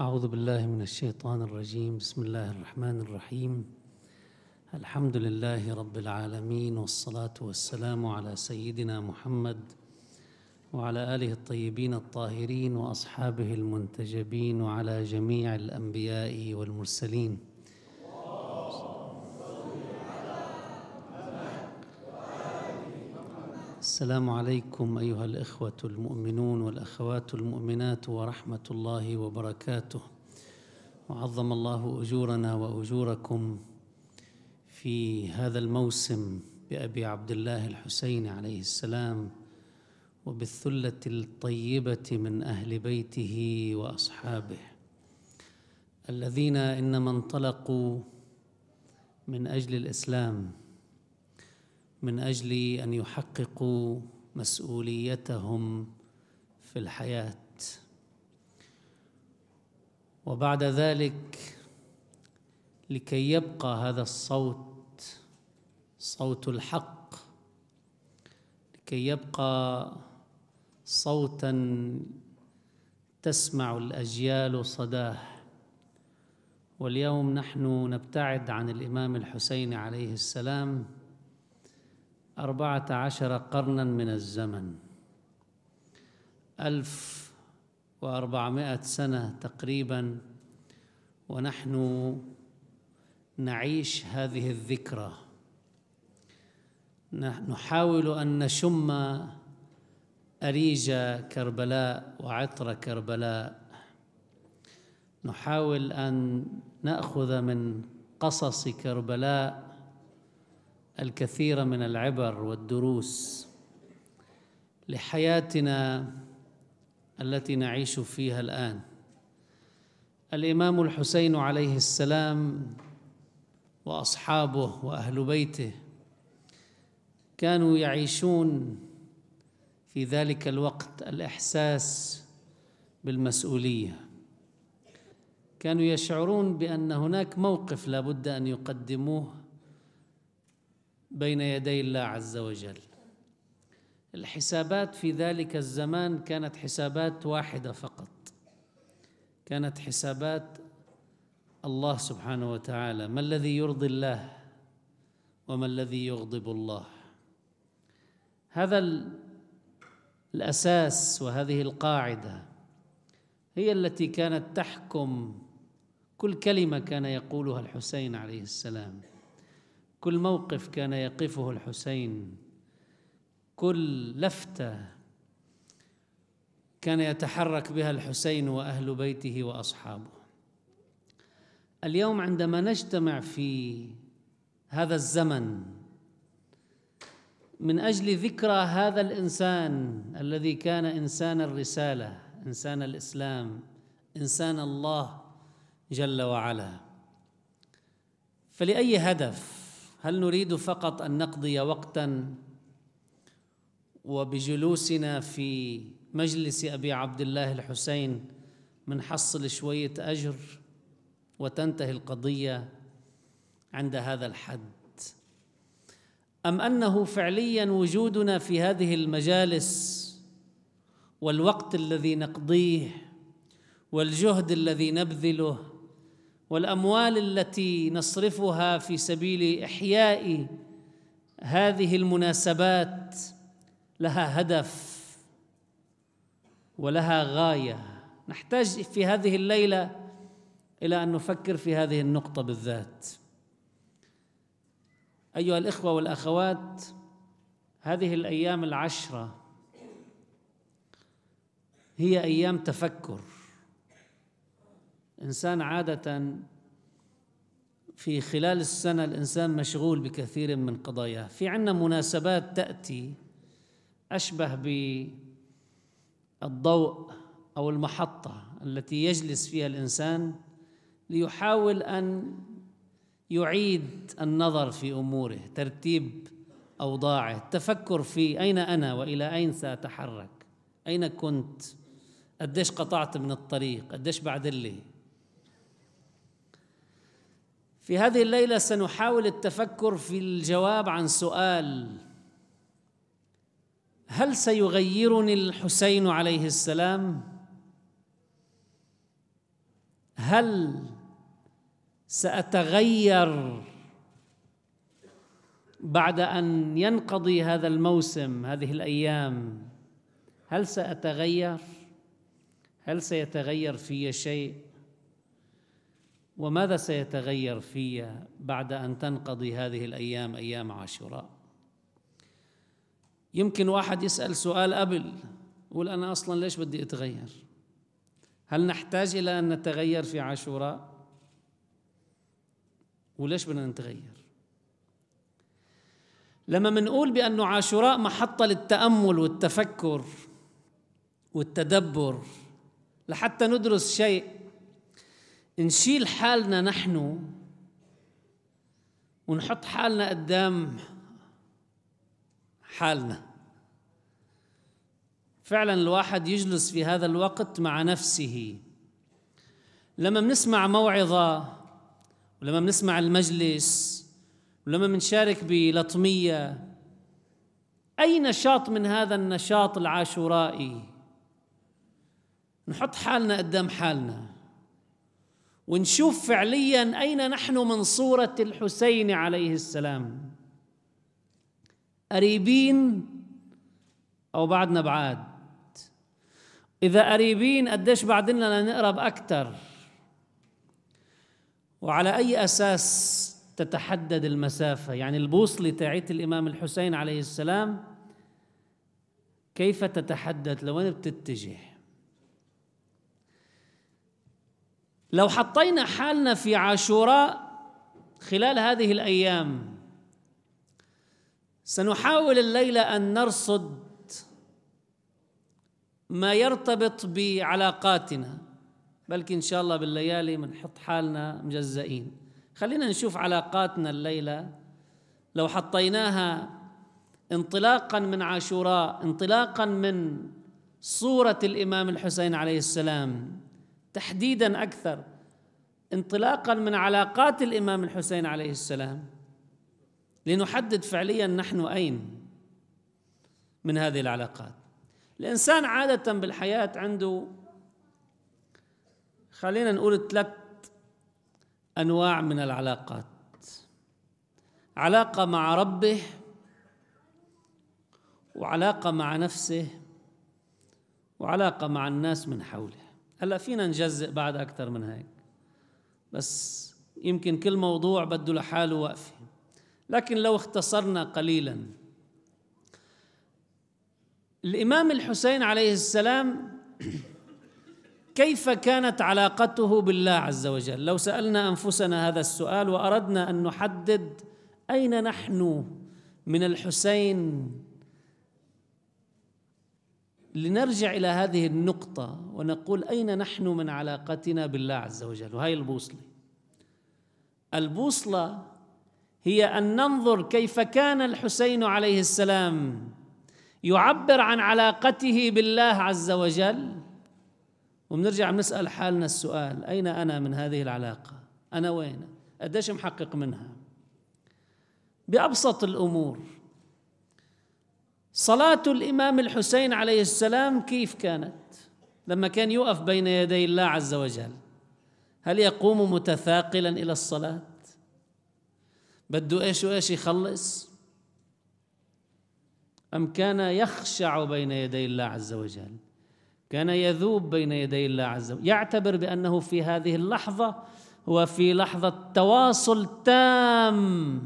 أعوذ بالله من الشيطان الرجيم. بسم الله الرحمن الرحيم. الحمد لله رب العالمين والصلاة والسلام على سيدنا محمد وعلى آله الطيبين الطاهرين وأصحابه المنتجبين وعلى جميع الأنبياء والمرسلين. السلام عليكم أيها الإخوة المؤمنون والأخوات المؤمنات ورحمة الله وبركاته. وعظم الله أجورنا وأجوركم في هذا الموسم بأبي عبد الله الحسين عليه السلام وبالثلة الطيبة من أهل بيته وأصحابه. الذين إنما انطلقوا من أجل الإسلام من أجل أن يحققوا مسؤوليتهم في الحياة. وبعد ذلك لكي يبقى هذا الصوت صوت الحق لكي يبقى صوتا تسمع الأجيال صداه. واليوم نحن نبتعد عن الإمام الحسين عليه السلام أربعة عشر قرنا من الزمن. ألف وأربعمائة سنة تقريبا ونحن نعيش هذه الذكرى. نحاول أن نشم أريج كربلاء وعطر كربلاء. نحاول أن نأخذ من قصص كربلاء الكثير من العبر والدروس لحياتنا التي نعيش فيها الآن. الإمام الحسين عليه السلام وأصحابه وأهل بيته كانوا يعيشون في ذلك الوقت الإحساس بالمسؤولية. كانوا يشعرون بأن هناك موقف لا بد أن يقدموه بين يدي الله عز وجل. الحسابات في ذلك الزمان كانت حسابات واحدة فقط. كانت حسابات الله سبحانه وتعالى. ما الذي يرضي الله وما الذي يغضب الله؟ هذا الأساس وهذه القاعدة هي التي كانت تحكم. كل كلمة كان يقولها الحسين عليه السلام. كل موقف كان يقفه الحسين كل لفتة كان يتحرك بها الحسين وأهل بيته وأصحابه. اليوم عندما نجتمع في هذا الزمن من أجل ذكرى هذا الإنسان الذي كان إنسان الرسالة إنسان الإسلام إنسان الله جل وعلا فلأي هدف؟ هل نريد فقط أن نقضي وقتا وبجلوسنا في مجلس أبي عبد الله الحسين منحصل شوية أجر وتنتهي القضية عند هذا الحد؟ أم أنه فعليا وجودنا في هذه المجالس والوقت الذي نقضيه والجهد الذي نبذله والأموال التي نصرفها في سبيل إحياء هذه المناسبات لها هدف ولها غاية. نحتاج في هذه الليلة إلى أن نفكر في هذه النقطة بالذات. أيها الإخوة والأخوات هذه الأيام العشرة هي أيام تفكر. إنسان عادة في خلال السنة الإنسان مشغول بكثير من قضاياه. في عنا مناسبات تأتي أشبه بالضوء أو المحطة التي يجلس فيها الإنسان ليحاول أن يعيد النظر في أموره ترتيب أوضاعه التفكر في أين أنا وإلى أين سأتحرك؟ أين كنت؟ قديش قطعت من الطريق؟ قديش بعد لي؟ في هذه الليلة سنحاول التفكر في الجواب عن سؤال هل سيغيرني الحسين عليه السلام؟ هل سأتغير بعد أن ينقضي هذا الموسم هذه الأيام؟ هل سأتغير؟ هل سيتغير في شيء؟ وماذا سيتغير في بعد أن تنقضي هذه الأيام أيام عاشوراء؟ يمكن واحد يسأل سؤال قبل يقول أنا أصلا ليش بدي أتغير؟ هل نحتاج إلى أن نتغير في عاشوراء؟ وليش بدنا نتغير؟ لما منقول بأنه عاشوراء محطة للتأمل والتفكر والتدبر لحتى ندرس شيء نشيل حالنا نحن ونحط حالنا قدام حالنا. فعلا الواحد يجلس في هذا الوقت مع نفسه. لما بنسمع موعظة ولما بنسمع المجلس ولما بنشارك بلطمية أي نشاط من هذا النشاط العاشورائي؟ نحط حالنا قدام حالنا. ونشوف فعليا أين نحن من صورة الحسين عليه السلام. قريبين أو بعدنا بعاد؟ إذا قريبين قديش بعدنا لنقرب أكثر وعلى أي أساس تتحدد المسافة؟ يعني البوصلة تاعت الإمام الحسين عليه السلام كيف تتحدد؟ لوين بتتجه؟ لو حطينا حالنا في عاشوراء خلال هذه الأيام سنحاول الليلة أن نرصد ما يرتبط بعلاقاتنا بلكي إن شاء الله بالليالي بنحط حالنا مجزئين. خلينا نشوف علاقاتنا الليلة. لو حطيناها انطلاقا من عاشوراء انطلاقا من صورة الإمام الحسين عليه السلام تحديدا أكثر انطلاقا من علاقات الإمام الحسين عليه السلام. لنحدد فعليا نحن أين من هذه العلاقات. الإنسان عادة بالحياة عنده خلينا نقول ثلاث أنواع من العلاقات. علاقة مع ربه وعلاقة مع نفسه وعلاقة مع الناس من حوله. هلا فينا نجزئ بعد أكثر من هيك. بس يمكن كل موضوع بده لحاله وقفة. لكن لو اختصرنا قليلا. الإمام الحسين عليه السلام كيف كانت علاقته بالله عز وجل؟ لو سألنا أنفسنا هذا السؤال وأردنا أن نحدد أين نحن من الحسين لنرجع إلى هذه النقطة ونقول أين نحن من علاقتنا بالله عز وجل؟ وهي البوصلة. البوصلة هي أن ننظر كيف كان الحسين عليه السلام يعبر عن علاقته بالله عز وجل. وبنرجع بنسأل حالنا السؤال أين أنا من هذه العلاقة؟ أنا وين؟ قديش محقق منها؟ بأبسط الأمور صلاة الإمام الحسين عليه السلام كيف كانت؟ لما كان يقف بين يدي الله عز وجل هل يقوم متثاقلا إلى الصلاة؟ بده إيش وإيش يخلص؟ أم كان يخشع بين يدي الله عز وجل؟ كان يذوب بين يدي الله عز وجل؟ يعتبر بأنه في هذه اللحظة هو في لحظة تواصل تام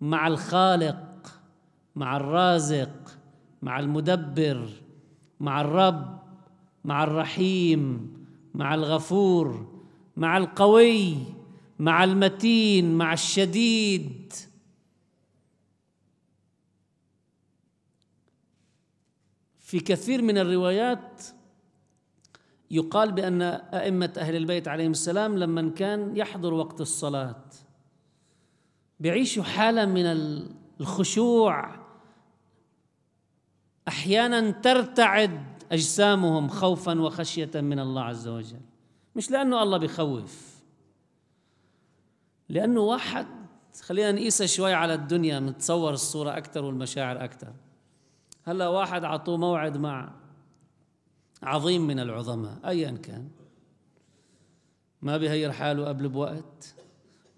مع الخالق مع الرازق مع المدبر مع الرب مع الرحيم مع الغفور مع القوي مع المتين مع الشديد. في كثير من الروايات يقال بأن أئمة أهل البيت عليهم السلام لما كان يحضر وقت الصلاة بيعيشوا حالة من الخشوع أحيانا ترتعد أجسامهم خوفا وخشية من الله عز وجل. مش لأنه الله بخوف لأنه واحد خلينا نقيسها شوي على الدنيا نتصور الصورة أكثر والمشاعر أكثر هلأ واحد عطوه موعد مع عظيم من العظماء ايا كان. ما بيهير حاله قبل بوقت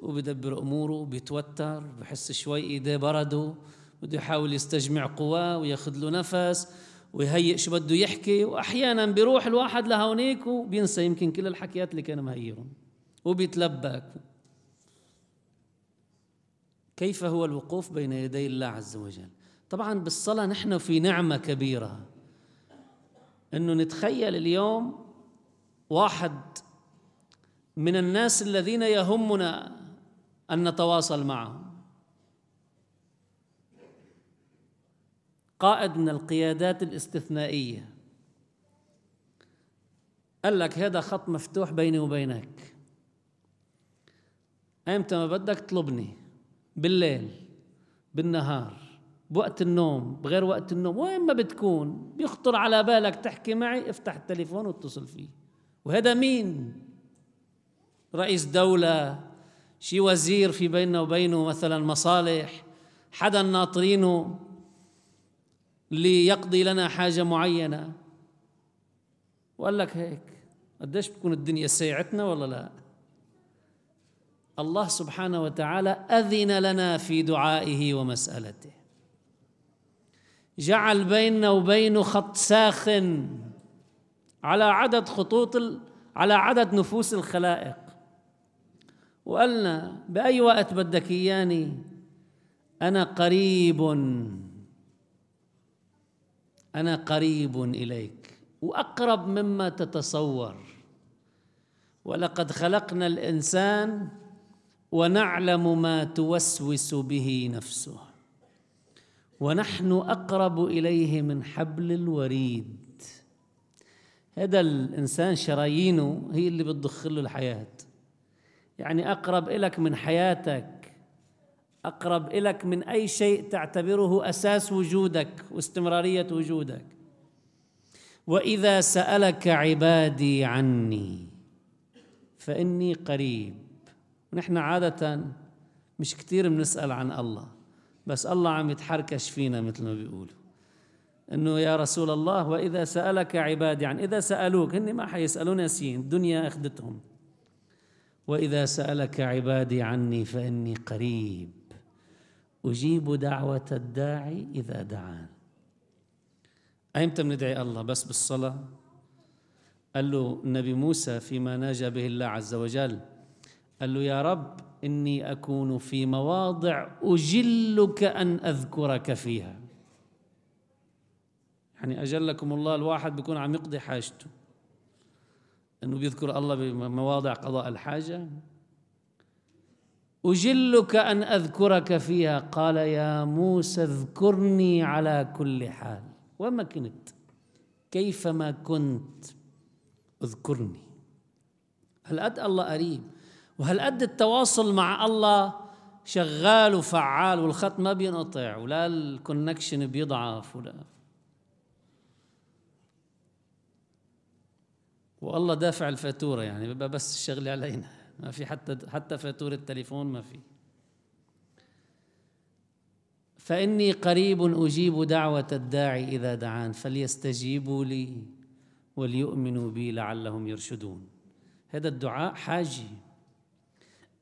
وبدبر أموره بيتوتر بحس شوي إيديه بردوا. بده يحاول يستجمع قواه وياخذ له نفس ويهيئ شو بده يحكي وأحيانا بيروح الواحد لهونيك وبينسى يمكن كل الحكيات اللي كان مهيرهم وبيتلبك. كيف هو الوقوف بين يدي الله عز وجل؟ طبعا بالصلاة نحن في نعمة كبيرة. إنه نتخيل اليوم واحد من الناس الذين يهمنا أن نتواصل معهم قائد من القيادات الاستثنائية. قال لك هذا خط مفتوح بيني وبينك. ايمتى ما بدك طلبني بالليل بالنهار بوقت النوم بغير وقت النوم. وين ما بتكون بيخطر على بالك تحكي معي افتح التليفون واتصل فيه. وهذا مين؟ رئيس دولة شي وزير في بيننا وبينه مثلا مصالح حدا ناطرينه. ليقضي لنا حاجة معينة. وقال لك هيك قديش بتكون الدنيا سيعتنا ولا لا؟ الله سبحانه وتعالى أذن لنا في دعائه ومسألته. جعل بيننا وبينه خط ساخن على عدد خطوط على عدد نفوس الخلائق. وقالنا بأي وقت بدك إياني؟ أنا قريب. أنا قريب إليك وأقرب مما تتصور. ولقد خلقنا الإنسان ونعلم ما توسوس به نفسه. ونحن أقرب إليه من حبل الوريد. هذا الإنسان شرايينه هي اللي بتضخ له الحياة. يعني أقرب إلك من حياتك أقرب إلك من أي شيء تعتبره أساس وجودك واستمرارية وجودك. وإذا سألك عبادي عني فإني قريب. ونحن عادة مش كثير بنسأل عن الله بس الله عم يتحركش فينا مثل ما بيقولوا. إنه يا رسول الله وإذا سألك عبادي عن إذا سألوك هن ما حيسألون ياسين الدنيا أخذتهم. وإذا سألك عبادي عني فإني قريب. أجيب دعوة الداعي إذا دعان. ايمتى بندعي الله بس بالصلاة؟ قال له النبي موسى فيما ناجى به الله عز وجل قال له يا رب إني أكون في مواضع أجلك أن أذكرك فيها. يعني أجلكم الله الواحد بيكون عم يقضي حاجته. إنه بيذكر الله بمواضع قضاء الحاجة. أجلك أن أذكرك فيها. قال يا موسى اذكرني على كل حال. وما كنت؟ كيفما كنت؟ اذكرني. هل أد الله قريب وهالقد التواصل مع الله شغال وفعال والخط ما بينقطع ولا الكونكشن بيضعف ولا؟ والله دافع الفاتورة يعني بس الشغل علينا. ما في حتى حتى فاتورة التليفون ما في. فإني قريب أجيب دعوة الداعي إذا دعان فليستجيبوا لي وليؤمنوا بي لعلهم يرشدون. هذا الدعاء حاجي.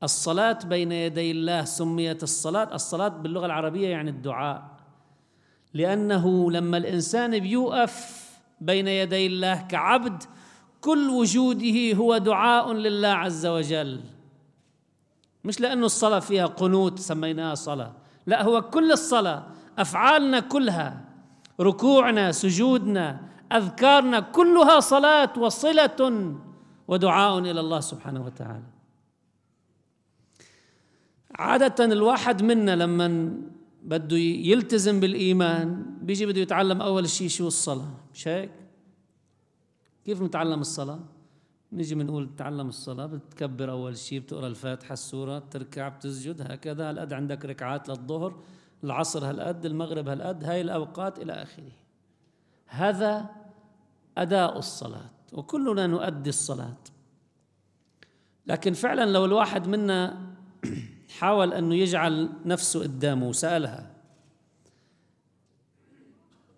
الصلاة بين يدي الله سميت الصلاة الصلاة باللغة العربية يعني الدعاء. لأنه لما الإنسان بيوقف بين يدي الله كعبد كل وجوده هو دعاء لله عز وجل. مش لأنه الصلاة فيها قنوت سميناها صلاة. لا هو كل الصلاة أفعالنا كلها ركوعنا سجودنا أذكارنا كلها صلاة وصلة ودعاء إلى الله سبحانه وتعالى. عادة الواحد منا لما بده يلتزم بالإيمان بيجي بده يتعلم أول شيء شو الصلاة؟ مش هيك؟ كيف نتعلم الصلاة؟ نيجي بنقول تتعلم الصلاة بتكبر أول شيء بتقرأ الفاتحة السورة بتركع بتسجد هكذا هالقد. عندك ركعات للظهر العصر هالقد المغرب هالقد هاي الأوقات إلى آخره. هذا أداء الصلاة وكلنا نؤدي الصلاة. لكن فعلا لو الواحد منا حاول أنه يجعل نفسه قدامه وسألها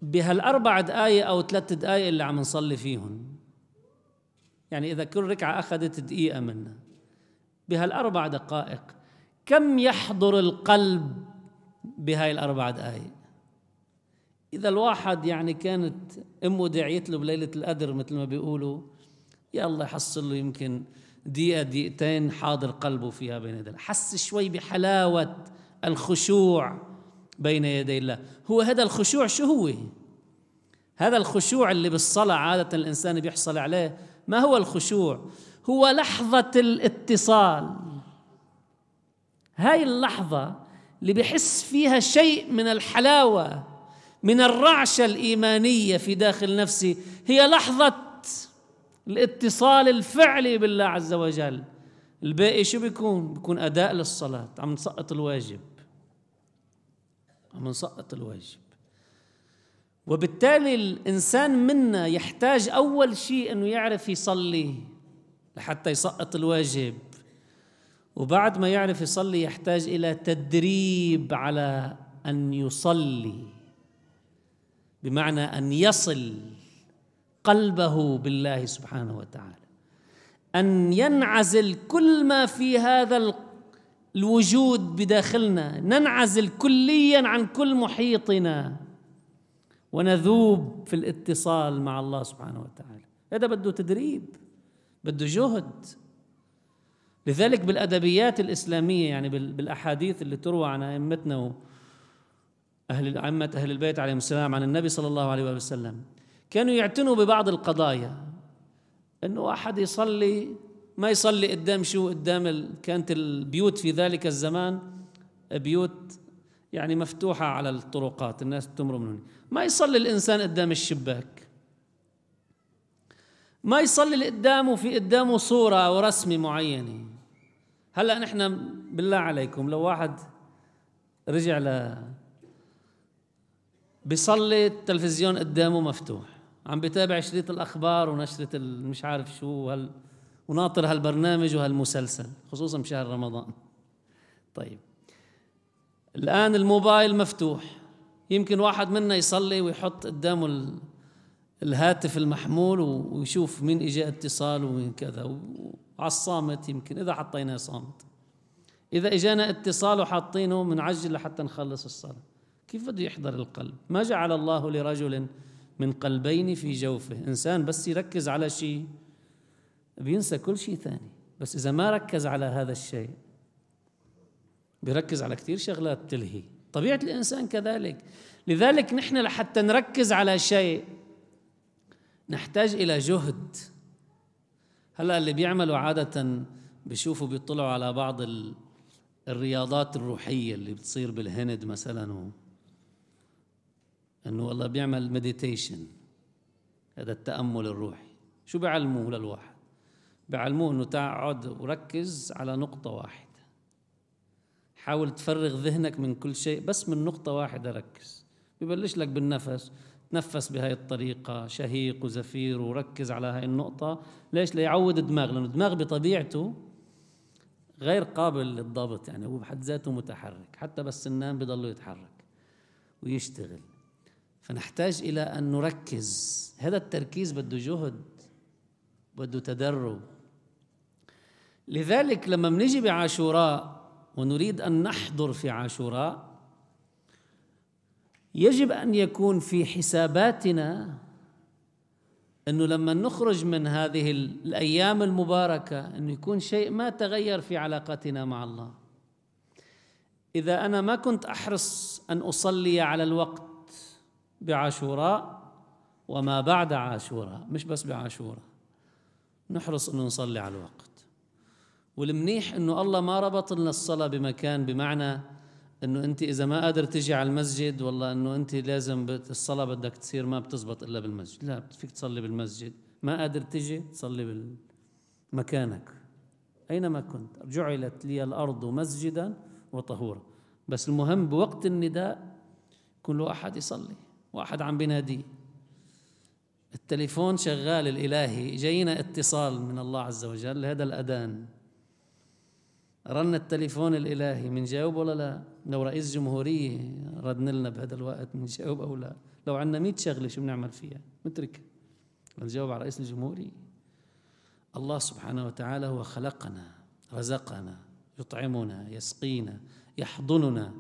بهالأربع دقايق أو ثلاث دقايق اللي عم نصلي فيهم يعني إذا كل ركعة أخذت دقيقة منا بهالأربع دقائق كم يحضر القلب بهاي الأربع دقائق؟ إذا الواحد يعني كانت أمه دعيت له بليلة القدر مثل ما بيقولوا يا الله يحصل له يمكن دقيقة دقيقتين حاضر قلبه فيها بين يدي حس شوي بحلاوة الخشوع بين يدي الله. هو هذا الخشوع شو هو؟ هذا الخشوع اللي بالصلاة عادة الإنسان بيحصل عليه ما هو الخشوع؟ هو لحظة الاتصال. هاي اللحظة اللي بحس فيها شيء من الحلاوة من الرعشة الإيمانية في داخل نفسي هي لحظة الاتصال الفعلي بالله عز وجل. الباقي شو بيكون؟ بيكون أداء للصلاة. عم نسقط الواجب. عم نسقط الواجب. وبالتالي الإنسان منا يحتاج أول شيء أنه يعرف يصلي لحتى يسقط الواجب. وبعد ما يعرف يصلي يحتاج إلى تدريب على أن يصلي بمعنى أن يصل قلبه بالله سبحانه وتعالى أن ينعزل كل ما في هذا الوجود بداخلنا ننعزل كليا عن كل محيطنا. ونذوب في الاتصال مع الله سبحانه وتعالى. هذا بده تدريب بده جهد. لذلك بالأدبيات الإسلامية يعني بالأحاديث اللي تروى عن أئمتنا أهل ائمه أهل البيت عليهم السلام عن النبي صلى الله عليه وسلم كانوا يعتنوا ببعض القضايا. إنه واحد يصلي ما يصلي قدام شو؟ قدام. كانت البيوت في ذلك الزمان بيوت يعني مفتوحة على الطرقات الناس تمر من ما يصلي الإنسان قدام الشباك. ما يصلي اللي قدامه في قدامه صورة أو رسمة معينة. هلأ نحن بالله عليكم لو واحد رجع ل بيصلي التلفزيون قدامه مفتوح. عم بتابع شريط الأخبار ونشرة مش عارف شو وناطر هالبرنامج وهالمسلسل خصوصا بشهر رمضان. طيب. الآن الموبايل مفتوح. يمكن واحد منا يصلي ويحط قدامه الهاتف المحمول ويشوف مين اجى اتصال ومين كذا. وعلى الصامت يمكن إذا حطيناه صامت. إذا إجانا اتصال وحاطينه بنعجل لحتى نخلص الصلاة. كيف بده يحضر القلب؟ ما جعل الله لرجل من قلبين في جوفه. إنسان بس يركز على شيء بينسى كل شيء ثاني. بس إذا ما ركز على هذا الشيء بيركز على كثير شغلات تلهي. طبيعة الإنسان كذلك. لذلك نحن لحتى نركز على شيء نحتاج إلى جهد. هلأ اللي بيعملوا عادة بيشوفوا بيطلعوا على بعض الرياضات الروحية اللي بتصير بالهند مثلا إنه والله بيعمل مديتيشن هذا التأمل الروحي. شو بيعلموه للواحد؟ بيعلموه إنه تقعد وركز على نقطة واحدة. حاول تفرغ ذهنك من كل شيء بس من نقطة واحدة ركز. ببلش لك بالنفس تنفس بهاي الطريقة شهيق وزفير وركز على هاي النقطة. ليش؟ ليعود الدماغ لأنه الدماغ بطبيعته غير قابل للضبط يعني هو بحد ذاته متحرك حتى بس النام بضله يتحرك ويشتغل. فنحتاج إلى أن نركز. هذا التركيز بده جهد بده تدرب. لذلك لما بنيجي بعاشوراء ونريد أن نحضر في عاشوراء. يجب أن يكون في حساباتنا أنه لما نخرج من هذه الأيام المباركة أنه يكون شيء ما تغير في علاقتنا مع الله. إذا أنا ما كنت أحرص أن أصلي على الوقت بعاشوراء وما بعد عاشوراء مش بس بعاشوراء نحرص انه نصلي على الوقت. والمنيح إنه الله ما ربط لنا الصلاة بمكان بمعنى إنه أنت إذا ما قادر تجي على المسجد والله إنه أنت لازم الصلاة بدك تصير ما بتزبط إلا بالمسجد. لا فيك تصلي بالمسجد. ما قادر تجي تصلي بمكانك أينما كنت. جعلت لي الأرض مسجدا وطهورا. بس المهم بوقت النداء كل واحد يصلي واحد عم بينادي. التليفون شغال الإلهي. جاينا اتصال من الله عز وجل هذا الأذان. رن التليفون الإلهي منجاوب ولا لا؟ لو رئيس جمهورية ردنا لنا بهذا الوقت منجاوب أو لا؟ لو عندنا 100 شغلة شو بنعمل فيها؟ نترك نجاوب على رئيس الجمهورية. الله سبحانه وتعالى هو خلقنا رزقنا يطعمنا يسقينا يحضننا.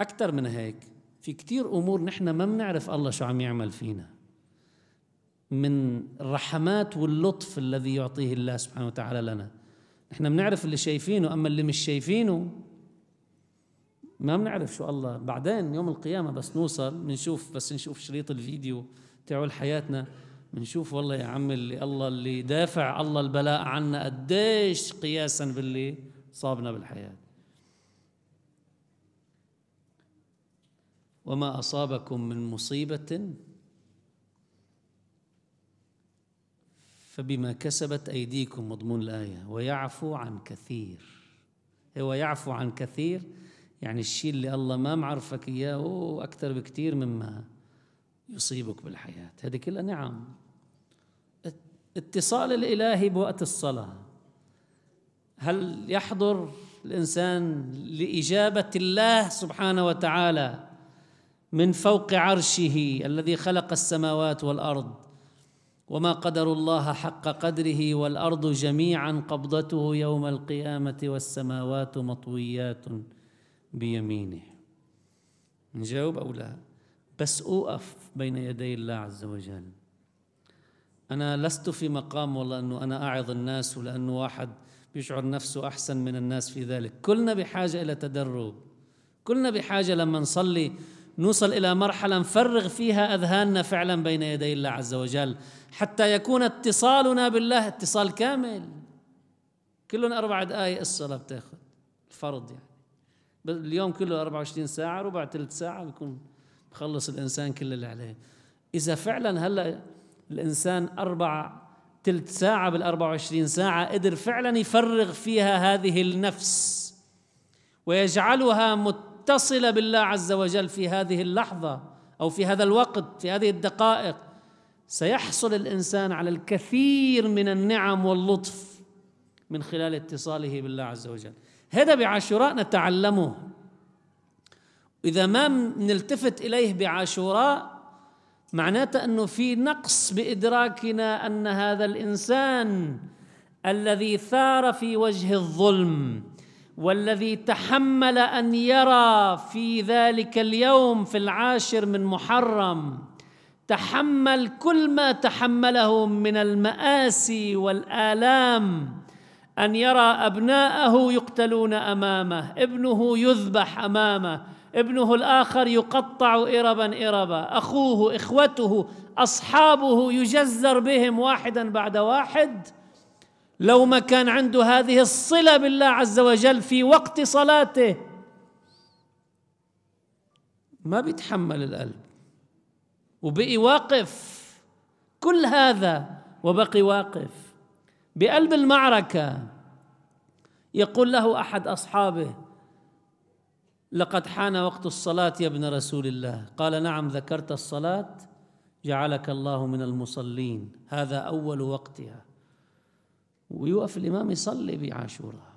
أكثر من هيك في كتير أمور نحن ما بنعرف الله شو عم يعمل فينا. من الرحمات واللطف الذي يعطيه الله سبحانه وتعالى لنا. نحن بنعرف اللي شايفينه أما اللي مش شايفينه ما بنعرف شو الله. بعدين يوم القيامة بس نوصل بنشوف بس نشوف شريط الفيديو تاعول حياتنا بنشوف والله يا عم اللي الله اللي دافع الله البلاء عنا قديش قياسا باللي صابنا بالحياة. وما أصابكم من مصيبة؟ فبما كسبت أيديكم مضمون الآية ويعفو عن كثير. هو يعفو عن كثير؟ يعني الشيء اللي الله ما معرفك إياه أكثر بكثير مما يصيبك بالحياة. هذه كلها نعم. اتصال الإلهي بوقت الصلاة. هل يحضر الإنسان لإجابة الله سبحانه وتعالى من فوق عرشه الذي خلق السماوات والأرض وما قدر الله حق قدره والأرض جميعا قبضته يوم القيامة والسماوات مطويات بيمينه. نجاوب أو لا بس أوقف بين يدي الله عز وجل أنا لست في مقام والله أنه أنا أعظ الناس ولأنه واحد بيشعر نفسه أحسن من الناس في ذلك كلنا بحاجة إلى تدرب كلنا بحاجة لما نصلي نوصل إلى مرحلة نفرغ فيها أذهاننا فعلا بين يدي الله عز وجل حتى يكون اتصالنا بالله اتصال كامل. كلهم أربع دقائق الصلاة بتاخذ الفرض يعني. اليوم كله 24 ساعة ربع ثلث ساعة بيكون بخلص الإنسان كل اللي عليه. إذا فعلا هلأ الإنسان أربع ثلث ساعة بال 24 ساعة قدر فعلا يفرغ فيها هذه النفس ويجعلها متصلة بالله عز وجل في هذه اللحظة أو في هذا الوقت في هذه الدقائق سيحصل الإنسان على الكثير من النعم واللطف من خلال اتصاله بالله عز وجل. هذا بعاشوراء نتعلمه. إذا ما نلتفت إليه بعاشوراء معناته أنه في نقص بإدراكنا أن هذا الإنسان الذي ثار في وجه الظلم. والذي تحمل أن يرى في ذلك اليوم في العاشر من محرم تحمل كل ما تحمله من المآسي والآلام أن يرى أبناءه يقتلون أمامه ابنه يذبح أمامه ابنه الآخر يقطع إربا إربا أخوه إخوته أصحابه يجزر بهم واحدا بعد واحد. لو ما كان عنده هذه الصلة بالله عز وجل في وقت صلاته ما بيتحمل القلب. وبقي واقف. كل هذا وبقي واقف. بقلب المعركة يقول له أحد أصحابه لقد حان وقت الصلاة يا ابن رسول الله. قال نعم ذكرت الصلاة جعلك الله من المصلين. هذا أول وقتها. ويوقف الإمام يصلي بعاشوراء.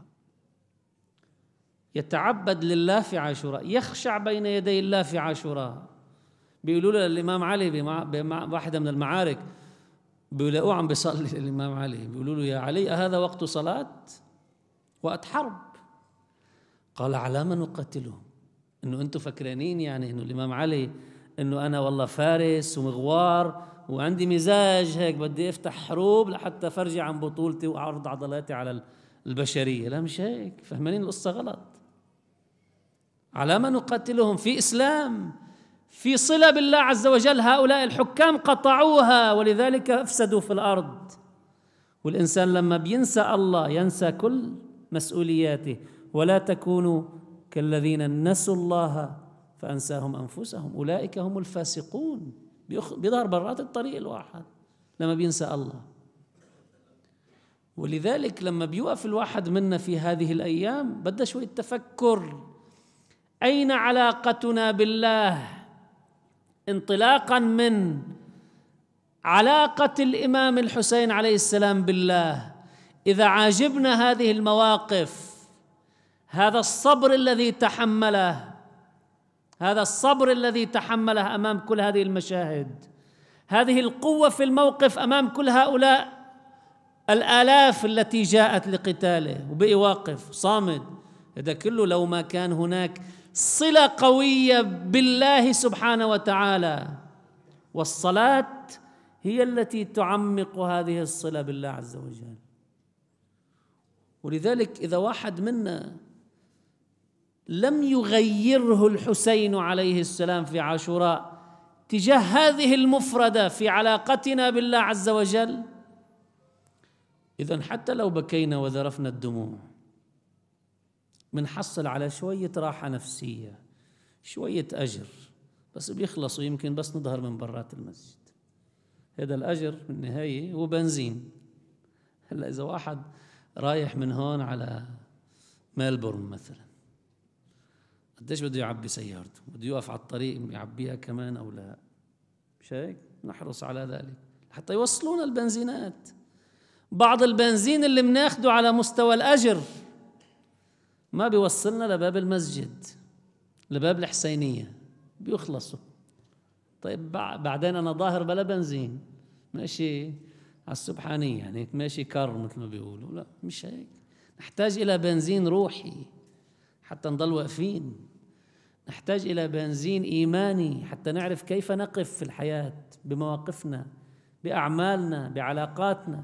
يتعبد لله في عاشوراء يخشع بين يدي الله في عاشوراء. بيقولوا له الإمام علي بواحدة من المعارك بيلاقوه عم بيصلي الإمام علي. بيقولوا له يا علي أهذا وقت صلاة؟ وقت حرب. قال على ما نقتلهم إنه أنتم فكرانين يعني إنه الإمام علي إنه أنا والله فارس ومغوار وعندي مزاج هيك بدي أفتح حروب لحتى فرجي عن بطولتي وأعرض عضلاتي على البشرية. لا مش هيك. فهمانين القصة غلط. على ما نقتلهم في إسلام في صلة بالله عز وجل هؤلاء الحكام قطعوها ولذلك أفسدوا في الأرض. والإنسان لما بينسى الله ينسى كل مسؤولياته. ولا تكونوا كالذين نسوا الله فأنساهم أنفسهم. أولئك هم الفاسقون. بيظهر برات الطريق الواحد لما بينسى الله. ولذلك لما بيوقف الواحد منا في هذه الأيام بدأ شوية تفكر أين علاقتنا بالله؟ انطلاقا من علاقة الإمام الحسين عليه السلام بالله. إذا عاجبنا هذه المواقف هذا الصبر الذي تحمله هذا الصبر الذي تحمله أمام كل هذه المشاهد. هذه القوة في الموقف أمام كل هؤلاء. الآلاف التي جاءت لقتاله. وبقي واقف صامد. هذا كله لو ما كان هناك صلة قوية بالله سبحانه وتعالى. والصلاة هي التي تعمق هذه الصلة بالله عز وجل. ولذلك إذا واحد منا لم يغيره الحسين عليه السلام في عاشوراء تجاه هذه المفردة في علاقتنا بالله عز وجل. إذا حتى لو بكينا وذرفنا الدموع بنحصل على شوية راحة نفسية شوية أجر بس بيخلصوا يمكن بس نظهر من برات المسجد. هذا الأجر بالنهاية هو بنزين هلا إذا واحد رايح من هون على ميلبورن مثلا قديش بده يعبي سيارته؟ بده يوقف على الطريق يعبيها كمان أو لا؟ مش هيك؟ نحرص على ذلك حتى يوصلونا البنزينات. بعض البنزين اللي بناخده على مستوى الأجر ما بيوصلنا لباب المسجد لباب الحسينية بيخلصوا. طيب بعدين أنا ظاهر بلا بنزين ماشي على السبحانية يعني ماشي كار مثل ما بيقولوا. لا مش هيك. نحتاج إلى بنزين روحي حتى نضل واقفين. نحتاج إلى بنزين إيماني حتى نعرف كيف نقف في الحياة بمواقفنا بأعمالنا بعلاقاتنا.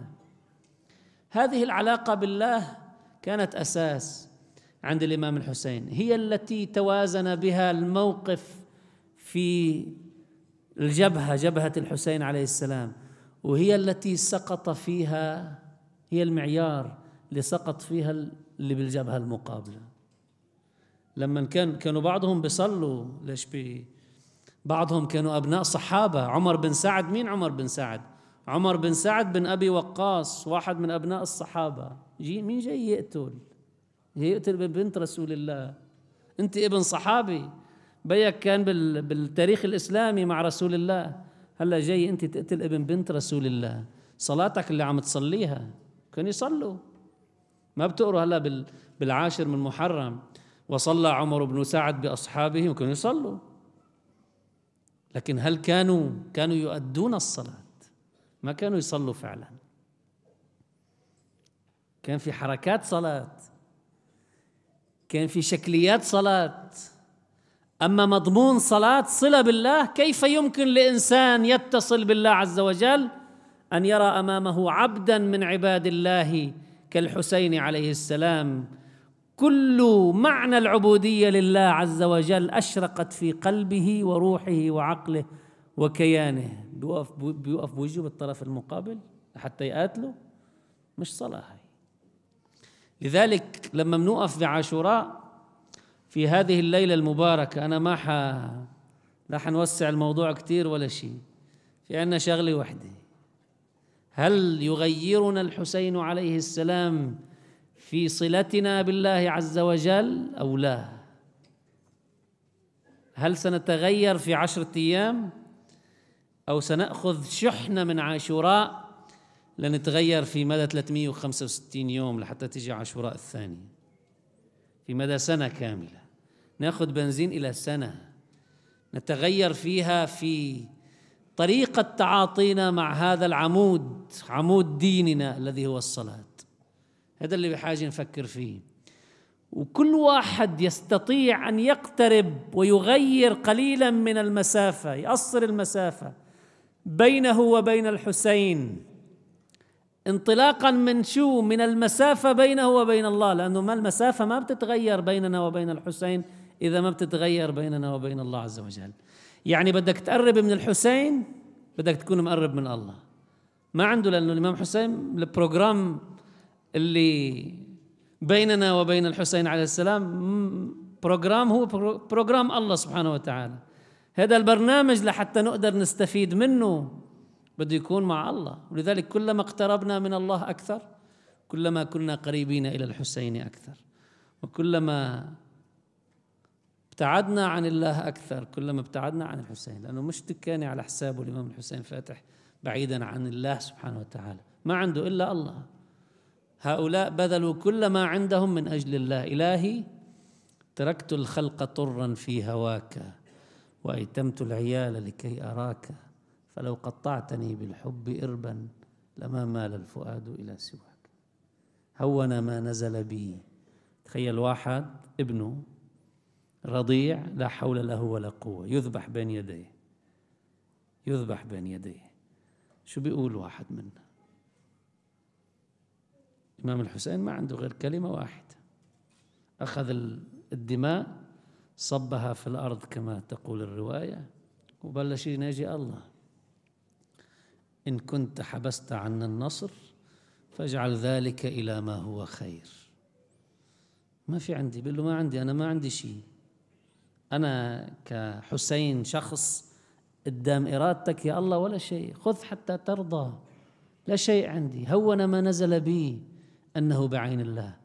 هذه العلاقة بالله كانت أساس عند الإمام الحسين. هي التي توازن بها الموقف في الجبهة جبهة الحسين عليه السلام. وهي التي سقط فيها هي المعيار اللي سقط فيها اللي بالجبهة المقابلة. لما كان كانوا بعضهم بيصلوا. ليش بي بعضهم كانوا أبناء صحابة. عمر بن سعد مين عمر بن سعد؟ عمر بن سعد بن أبي وقاص واحد من أبناء الصحابة. جي مين جاي يقتل؟ يقتل بنت رسول الله. أنت ابن صحابي. بيك كان بالتاريخ الإسلامي مع رسول الله. هلا جاي أنت تقتل ابن بنت رسول الله. صلاتك اللي عم تصليها. كانوا يصلوا. ما بتقروا هلا بالعاشر من محرم. وصلى عمر بن سعد بأصحابه وكانوا يصلوا لكن هل كانوا كانوا يؤدون الصلاة؟ ما كانوا يصلوا فعلا. كان في حركات صلاة. كان في شكليات صلاة. أما مضمون صلاة صلة بالله كيف يمكن لإنسان يتصل بالله عز وجل أن يرى أمامه عبدا من عباد الله كالحسين عليه السلام كل معنى العبودية لله عز وجل أشرقت في قلبه وروحه وعقله وكيانه. بيوقف بيوقف بوجهه بالطرف المقابل حتى يقاتله. مش صلاة هاي. لذلك لما بنوقف بعاشوراء في هذه الليلة المباركة أنا ما ح لا حنوسع الموضوع كثير ولا شيء. في عندنا شغلة وحدة. هل يغيرنا الحسين عليه السلام في صلتنا بالله عز وجل أو لا؟ هل سنتغير في عشرة أيام أو سنأخذ شحنة من عاشوراء لنتغير في مدى 365 يوم لحتى تجي عاشوراء الثاني في مدى سنة كاملة. نأخذ بنزين إلى سنة. نتغير فيها في طريقة تعاطينا مع هذا العمود عمود ديننا الذي هو الصلاة. هذا اللي بحاجة نفكر فيه. وكل واحد يستطيع أن يقترب ويغير قليلا من المسافة يقصر المسافة بينه وبين الحسين. انطلاقا من شو؟ من المسافة بينه وبين الله لأنه ما المسافة ما بتتغير بيننا وبين الحسين إذا ما بتتغير بيننا وبين الله عز وجل. يعني بدك تقرب من الحسين بدك تكون مقرب من الله. ما عنده لأنه الإمام حسين ال program اللي بيننا وبين الحسين عليه السلام program هو بروجرام الله سبحانه وتعالى. هذا البرنامج لحتى نقدر نستفيد منه بده يكون مع الله. ولذلك كلما اقتربنا من الله أكثر كلما كنا قريبين إلى الحسين أكثر. وكلما ابتعدنا عن الله أكثر كلما ابتعدنا عن الحسين. لأنه مش دكاني على حسابه الإمام الحسين فاتح بعيدا عن الله سبحانه وتعالى. ما عنده إلا الله. هؤلاء بذلوا كل ما عندهم من أجل الله. إلهي تركت الخلق طرا في هواك وأيتمت العيال لكي أراك. فلو قطعتني بالحب إربا لما مال الفؤاد إلى سواك. هون ما نزل بي. تخيل واحد ابنه رضيع لا حول له ولا قوة. يذبح بين يديه. يذبح بين يديه. شو بيقول واحد منا الإمام الحسين ما عنده غير كلمة واحدة. أخذ الدماء صبها في الأرض كما تقول الرواية وبلش يناجي الله. إن كنت حبست عنا النصر فاجعل ذلك إلى ما هو خير. ما في عندي بيقول له ما عندي أنا ما عندي شيء. أنا كحسين شخص قدام إرادتك يا الله ولا شيء. خذ حتى ترضى. لا شيء عندي. هون ما نزل بي. أنه بعين الله.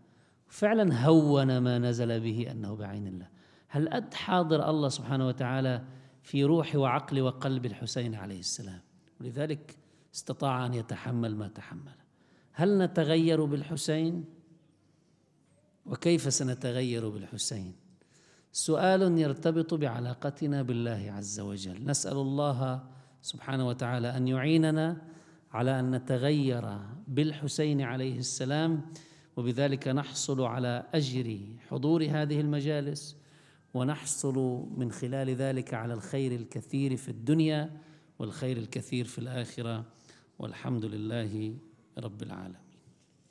فعلا هون ما نزل به أنه بعين الله. هل أد حاضر الله سبحانه وتعالى في روح وعقل وقلب الحسين عليه السلام؟ ولذلك استطاع أن يتحمل ما تحمل. هل نتغير بالحسين؟ وكيف سنتغير بالحسين؟ سؤال يرتبط بعلاقتنا بالله عز وجل. نسأل الله سبحانه وتعالى أن يعيننا على أن نتغير بالحسين عليه السلام وبذلك نحصل على أجر حضور هذه المجالس ونحصل من خلال ذلك على الخير الكثير في الدنيا والخير الكثير في الآخرة. والحمد لله رب العالمين.